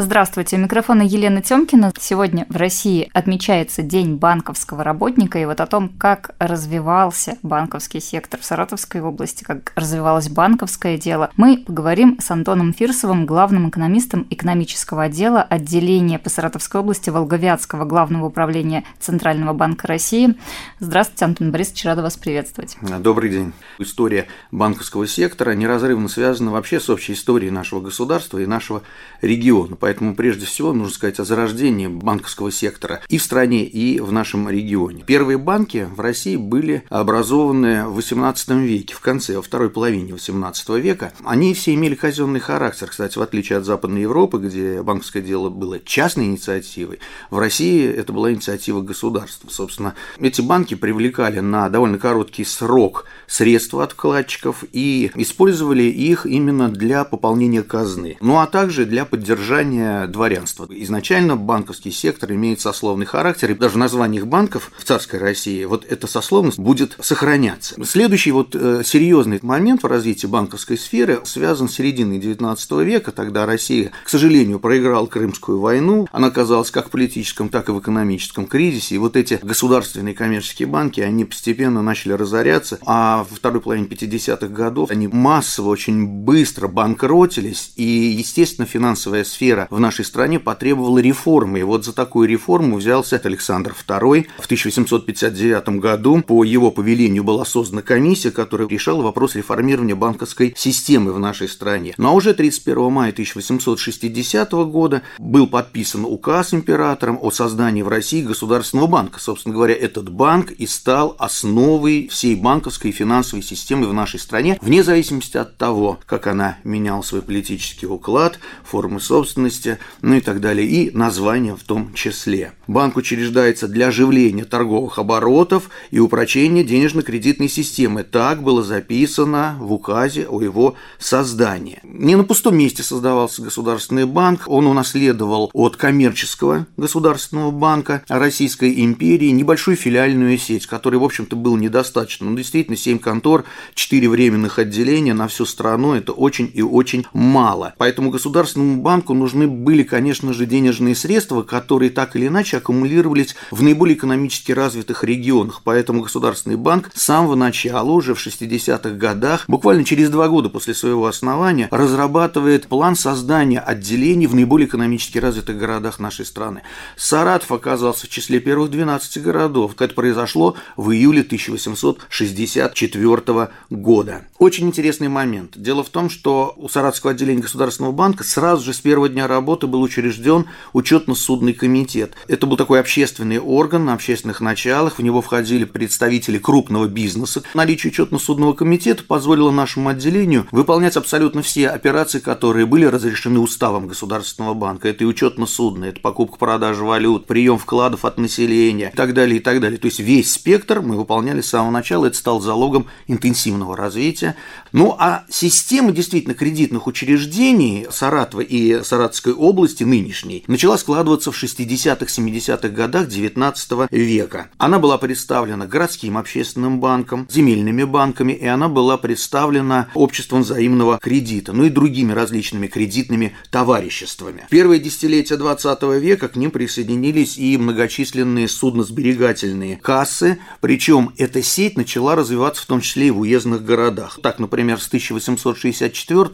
Здравствуйте, у микрофона Елена Тёмкина. Сегодня в России отмечается День банковского работника, и вот о том, как развивался банковский сектор в Саратовской области, как развивалось банковское дело, мы поговорим с Антоном Фирсовым, главным экономистом экономического отдела отделения по Саратовской области Волговятского главного управления Центрального банка России. Здравствуйте, Антон Борисович, рада вас приветствовать. Добрый день. История банковского сектора неразрывно связана вообще с общей историей нашего государства и нашего региона. Поэтому прежде всего нужно сказать о зарождении банковского сектора и в стране, и в нашем регионе. Первые банки в России были образованы в XVIII веке, в конце, во второй половине XVIII века. Они все имели казенный характер, кстати, в отличие от Западной Европы, где банковское дело было частной инициативой. В России это была инициатива государства. Собственно, эти банки привлекали на довольно короткий срок средства от вкладчиков и использовали их именно для пополнения казны, ну а также для поддержания состояние дворянства. Изначально банковский сектор имеет сословный характер, и даже в названиях банков в царской России вот эта сословность будет сохраняться. Следующий вот э, серьезный момент в развитии банковской сферы связан с серединой XIX века, тогда Россия, к сожалению, проиграла Крымскую войну, она оказалась как в политическом, так и в экономическом кризисе, и вот эти государственные коммерческие банки, они постепенно начали разоряться, а во второй половине 50-х годов они массово, очень быстро банкротились, и, естественно, финансовая сфера в нашей стране потребовала реформы. И вот за такую реформу взялся Александр II. В 1859 году по его повелению была создана комиссия, которая решала вопрос реформирования банковской системы в нашей стране. Ну а уже 31 мая 1860 года был подписан указ императором о создании в России государственного банка. Собственно говоря, этот банк и стал основой всей банковской и финансовой системы в нашей стране, вне зависимости от того, как она меняла свой политический уклад, формы собственности, собственности, ну и так далее, и название в том числе. Банк учреждается для оживления торговых оборотов и упрочения денежно-кредитной системы. Так было записано в указе о его создании. Не на пустом месте создавался государственный банк, он унаследовал от коммерческого государственного банка Российской империи небольшую филиальную сеть, которой, в общем-то, было недостаточно. Ну, действительно, 7 контор, 4 временных отделения на всю страну – это очень и очень мало. Поэтому государственному банку нужны были, конечно же, денежные средства, которые так или иначе аккумулировались в наиболее экономически развитых регионах. Поэтому Государственный банк с самого начала, уже в 60-х годах, буквально через два года после своего основания, разрабатывает план создания отделений в наиболее экономически развитых городах нашей страны. Саратов оказался в числе первых 12 городов. Это произошло в июле 1864 года. Очень интересный момент. Дело в том, что у Саратовского отделения Государственного банка сразу же с первого дня работы был учрежден учетно-судный комитет. Это был такой общественный орган на общественных началах, в него входили представители крупного бизнеса. Наличие учетно-судного комитета позволило нашему отделению выполнять абсолютно все операции, которые были разрешены уставом Государственного банка. Это и учетно-судное, это покупка-продажа валют, прием вкладов от населения и так далее, и так далее. То есть весь спектр мы выполняли с самого начала, это стало залогом интенсивного развития. Ну а система действительно кредитных учреждений Саратова и Саратовского Ленинградской области нынешней начала складываться в 60-70-х годах XIX века. Она была представлена городским общественным банком, земельными банками, и она была представлена обществом взаимного кредита, ну и другими различными кредитными товариществами. В первые десятилетия XX века к ним присоединились и многочисленные судносберегательные кассы, причем эта сеть начала развиваться в том числе и в уездных городах. Так, например, с 1864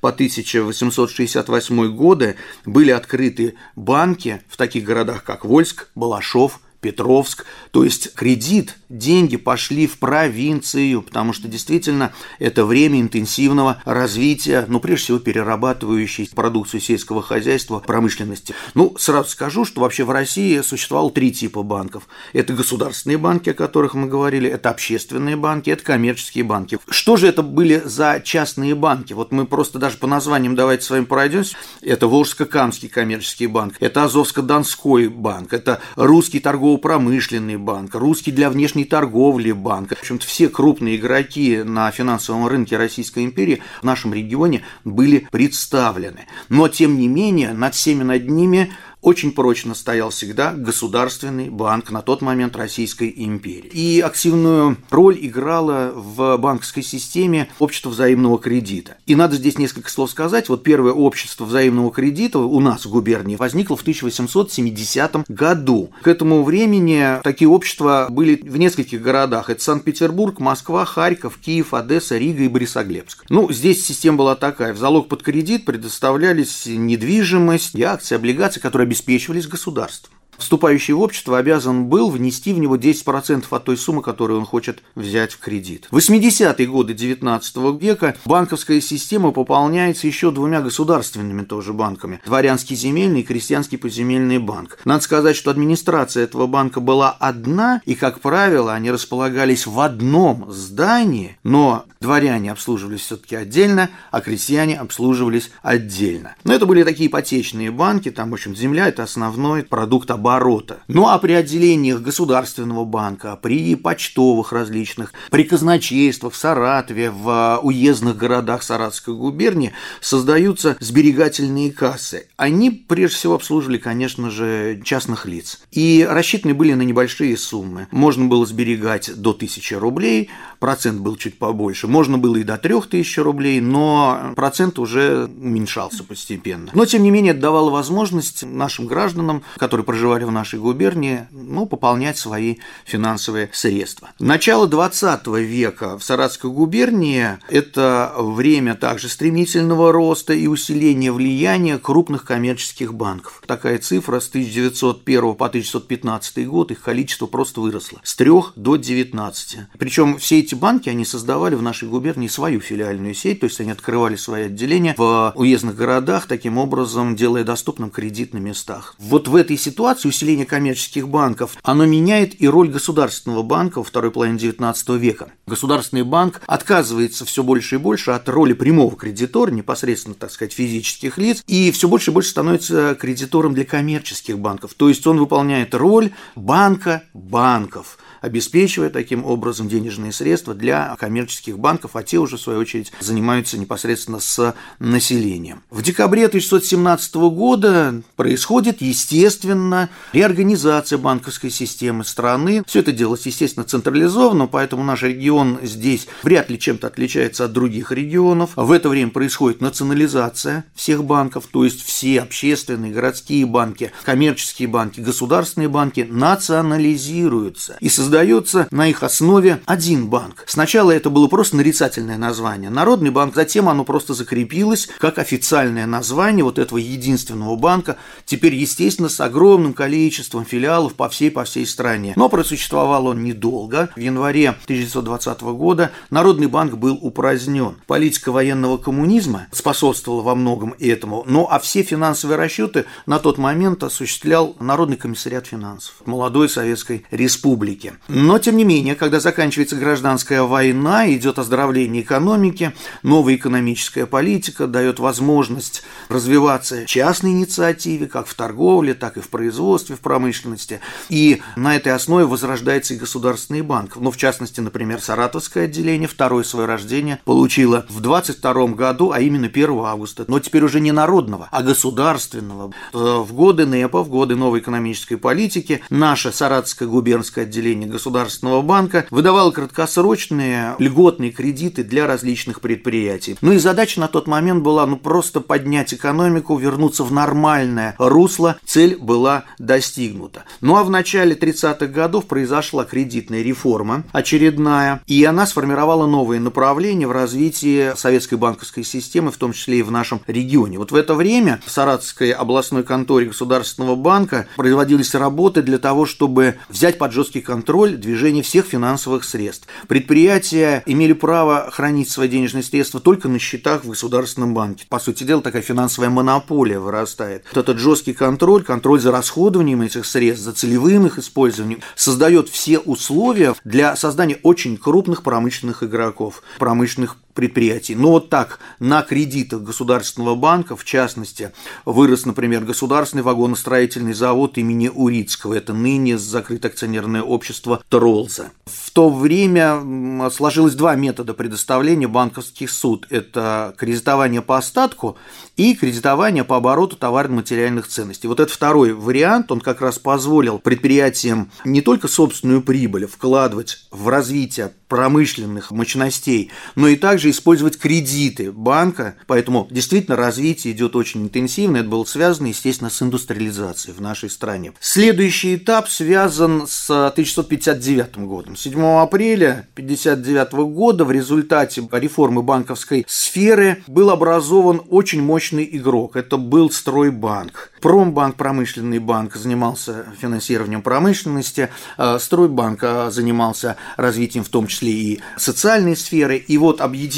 по 1868 годы были открыты банки в таких городах, как Вольск, Балашов, Петровск. То есть кредит, деньги пошли в провинцию, потому что действительно это время интенсивного развития, ну, прежде всего, перерабатывающей продукцию сельского хозяйства промышленности. Ну, сразу скажу, что вообще в России существовало три типа банков. Это государственные банки, о которых мы говорили, это общественные банки, это коммерческие банки. Что же это были за частные банки? Вот мы просто даже по названиям давайте с вами пройдемся. Это Волжско-Камский коммерческий банк, это Азовско-Донской банк, это Русский торговый торгово-промышленный банк, русский для внешней торговли банк. В общем-то, все крупные игроки на финансовом рынке Российской империи в нашем регионе были представлены. Но, тем не менее, над всеми над ними очень прочно стоял всегда государственный банк на тот момент Российской империи. И активную роль играло в банковской системе общество взаимного кредита. И надо здесь несколько слов сказать. Вот первое общество взаимного кредита у нас в губернии возникло в 1870 году. К этому времени такие общества были в нескольких городах. Это Санкт-Петербург, Москва, Харьков, Киев, Одесса, Рига и Борисоглебск. Ну, здесь система была такая. В залог под кредит предоставлялись недвижимость и акции, облигации, которые обеспечивались государством вступающий в общество обязан был внести в него 10% от той суммы, которую он хочет взять в кредит. В 80-е годы 19 века банковская система пополняется еще двумя государственными тоже банками. Дворянский земельный и крестьянский поземельный банк. Надо сказать, что администрация этого банка была одна, и, как правило, они располагались в одном здании, но дворяне обслуживались все-таки отдельно, а крестьяне обслуживались отдельно. Но это были такие ипотечные банки, там, в общем, земля – это основной продукт оборота оборота. Ну а при отделениях Государственного банка, при почтовых различных, при казначействах в Саратове, в уездных городах Саратовской губернии создаются сберегательные кассы. Они прежде всего обслуживали, конечно же, частных лиц. И рассчитаны были на небольшие суммы. Можно было сберегать до 1000 рублей, процент был чуть побольше. Можно было и до 3000 рублей, но процент уже уменьшался постепенно. Но, тем не менее, это давало возможность нашим гражданам, которые проживали проживали в нашей губернии, ну, пополнять свои финансовые средства. Начало 20 века в Саратовской губернии – это время также стремительного роста и усиления влияния крупных коммерческих банков. Такая цифра с 1901 по 1915 год, их количество просто выросло с 3 до 19. Причем все эти банки, они создавали в нашей губернии свою филиальную сеть, то есть они открывали свои отделения в уездных городах, таким образом делая доступным кредит на местах. Вот в этой ситуации усиление коммерческих банков, оно меняет и роль государственного банка во второй половине XIX века. Государственный банк отказывается все больше и больше от роли прямого кредитора, непосредственно, так сказать, физических лиц, и все больше и больше становится кредитором для коммерческих банков. То есть он выполняет роль банка банков – обеспечивая таким образом денежные средства для коммерческих банков, а те уже, в свою очередь, занимаются непосредственно с населением. В декабре 1917 года происходит, естественно, реорганизация банковской системы страны. Все это делалось, естественно, централизованно, поэтому наш регион здесь вряд ли чем-то отличается от других регионов. В это время происходит национализация всех банков, то есть все общественные, городские банки, коммерческие банки, государственные банки национализируются и создаются создается на их основе один банк. Сначала это было просто нарицательное название. Народный банк, затем оно просто закрепилось как официальное название вот этого единственного банка. Теперь, естественно, с огромным количеством филиалов по всей, по всей стране. Но просуществовал он недолго. В январе 1920 года Народный банк был упразднен. Политика военного коммунизма способствовала во многом этому. Ну а все финансовые расчеты на тот момент осуществлял Народный комиссариат финансов молодой Советской Республики. Но, тем не менее, когда заканчивается гражданская война, идет оздоровление экономики, новая экономическая политика дает возможность развиваться частной инициативе, как в торговле, так и в производстве, в промышленности. И на этой основе возрождается и государственный банк. Ну, в частности, например, Саратовское отделение второе свое рождение получило в 22 году, а именно 1 августа. Но теперь уже не народного, а государственного. В годы НЭПа, в годы новой экономической политики, наше Саратовское губернское отделение Государственного банка выдавал краткосрочные льготные кредиты для различных предприятий. Ну и задача на тот момент была ну просто поднять экономику, вернуться в нормальное русло. Цель была достигнута. Ну а в начале 30-х годов произошла кредитная реформа очередная, и она сформировала новые направления в развитии советской банковской системы, в том числе и в нашем регионе. Вот в это время в Саратовской областной конторе Государственного банка производились работы для того, чтобы взять под жесткий контроль контроль движения всех финансовых средств. Предприятия имели право хранить свои денежные средства только на счетах в государственном банке. По сути дела, такая финансовая монополия вырастает. Вот этот жесткий контроль, контроль за расходованием этих средств, за целевым их использованием, создает все условия для создания очень крупных промышленных игроков, промышленных предприятий. Но вот так на кредитах Государственного банка, в частности, вырос, например, Государственный вагоностроительный завод имени Урицкого. Это ныне закрытое акционерное общество Тролза. В то время сложилось два метода предоставления банковских суд. Это кредитование по остатку и кредитование по обороту товарно-материальных ценностей. Вот этот второй вариант, он как раз позволил предприятиям не только собственную прибыль вкладывать в развитие промышленных мощностей, но и также использовать кредиты банка. Поэтому действительно развитие идет очень интенсивно. Это было связано, естественно, с индустриализацией в нашей стране. Следующий этап связан с 1959 годом. 7 апреля 1959 года в результате реформы банковской сферы был образован очень мощный игрок. Это был Стройбанк. Промбанк, промышленный банк, занимался финансированием промышленности, а Стройбанк а, занимался развитием в том числе и социальной сферы. И вот объединение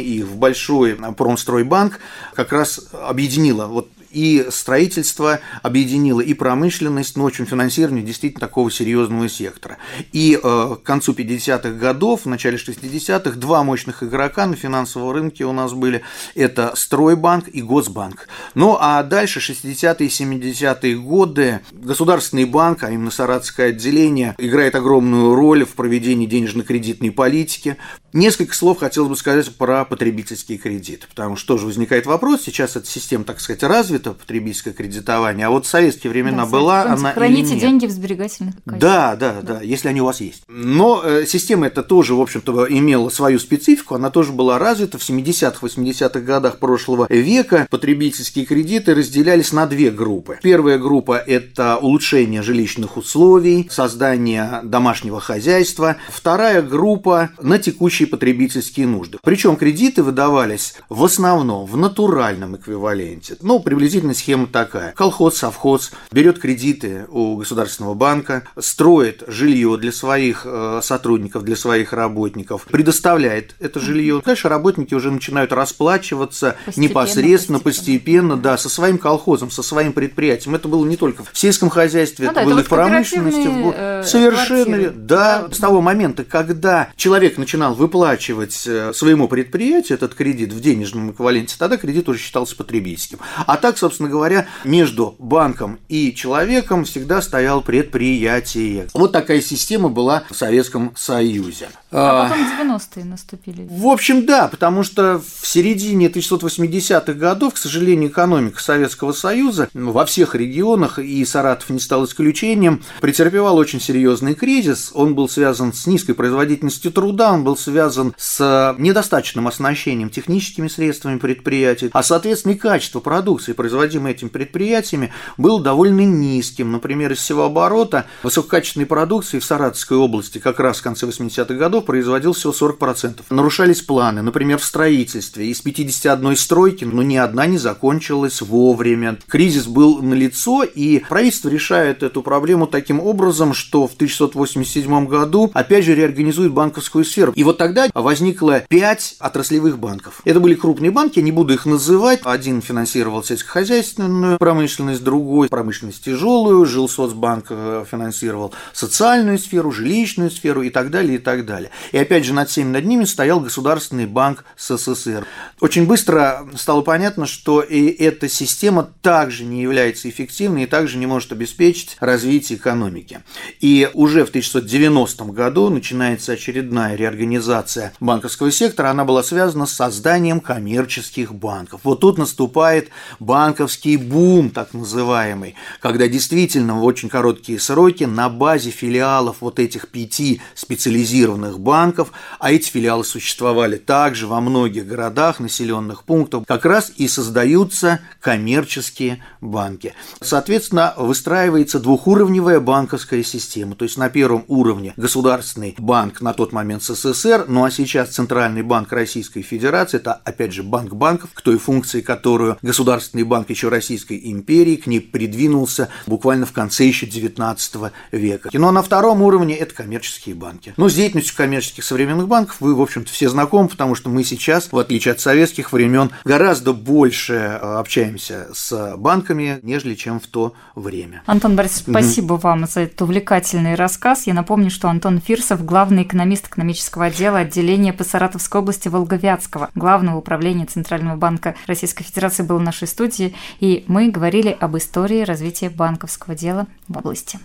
их в большой промстройбанк как раз объединило. Вот и строительство объединило и промышленность, но очень финансирование действительно такого серьезного сектора. И э, к концу 50-х годов, в начале 60-х, два мощных игрока на финансовом рынке у нас были. Это Стройбанк и Госбанк. Ну а дальше 60-е и 70-е годы Государственный банк, а именно Саратовское отделение, играет огромную роль в проведении денежно-кредитной политики. Несколько слов хотелось бы сказать про потребительские кредиты, потому что тоже возникает вопрос, сейчас эта система, так сказать, развита, это потребительское кредитование, а вот в советские времена да, была она Храните деньги в сберегательных качествах. Да, да, да, да, если они у вас есть. Но э, система эта тоже, в общем-то, имела свою специфику, она тоже была развита в 70-х, 80-х годах прошлого века. Потребительские кредиты разделялись на две группы. Первая группа – это улучшение жилищных условий, создание домашнего хозяйства. Вторая группа – на текущие потребительские нужды. Причем кредиты выдавались в основном в натуральном эквиваленте. Ну, приблизительно Приблизительно схема такая. Колхоз, совхоз берет кредиты у Государственного банка, строит жилье для своих э, сотрудников, для своих работников, предоставляет это жилье. Дальше работники уже начинают расплачиваться постепенно, непосредственно, постепенно. постепенно, да, со своим колхозом, со своим предприятием. Это было не только в сельском хозяйстве, ну, это да, было это и в промышленности. В... Совершенно квартиры. да. да. С того момента, когда человек начинал выплачивать э, своему предприятию этот кредит в денежном эквиваленте, тогда кредит уже считался потребительским. А так собственно говоря, между банком и человеком всегда стоял предприятие. Вот такая система была в Советском Союзе. А потом 90-е наступили. В общем, да, потому что в середине 1980-х годов, к сожалению, экономика Советского Союза во всех регионах, и Саратов не стал исключением, претерпевал очень серьезный кризис. Он был связан с низкой производительностью труда, он был связан с недостаточным оснащением техническими средствами предприятий, а, соответственно, и качество продукции, производимой этими предприятиями, был довольно низким. Например, из всего оборота высококачественной продукции в Саратовской области как раз в конце 80-х годов производил всего 40%. Нарушались планы, например, в строительстве. Из 51 стройки, но ни одна не закончилась вовремя. Кризис был налицо, и правительство решает эту проблему таким образом, что в 1687 году опять же реорганизует банковскую сферу. И вот тогда возникло пять отраслевых банков. Это были крупные банки, я не буду их называть. Один финансировал сельскохозяйственные сельскохозяйственную промышленность, другой промышленность тяжелую, Жилсоцбанк э, финансировал социальную сферу, жилищную сферу и так далее, и так далее. И опять же над всеми над ними стоял Государственный банк СССР. Очень быстро стало понятно, что и эта система также не является эффективной и также не может обеспечить развитие экономики. И уже в 1990 году начинается очередная реорганизация банковского сектора. Она была связана с созданием коммерческих банков. Вот тут наступает банк банковский бум, так называемый, когда действительно в очень короткие сроки на базе филиалов вот этих пяти специализированных банков, а эти филиалы существовали также во многих городах, населенных пунктах, как раз и создаются коммерческие банки. Соответственно, выстраивается двухуровневая банковская система, то есть на первом уровне государственный банк на тот момент СССР, ну а сейчас Центральный банк Российской Федерации, это опять же банк банков, к той функции, которую государственный банк еще Российской империи, к ней придвинулся буквально в конце еще 19 века. Но на втором уровне это коммерческие банки. Но с деятельностью коммерческих современных банков вы, в общем-то, все знакомы, потому что мы сейчас, в отличие от советских времен, гораздо больше э, общаемся с банками, нежели чем в то время. Антон Борисович, угу. спасибо вам за этот увлекательный рассказ. Я напомню, что Антон Фирсов, главный экономист экономического отдела отделения по Саратовской области Волговятского, главного управления Центрального банка Российской Федерации, был в нашей студии, и мы говорили об истории развития банковского дела в области.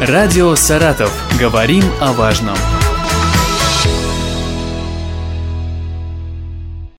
Радио «Саратов». Говорим о важном.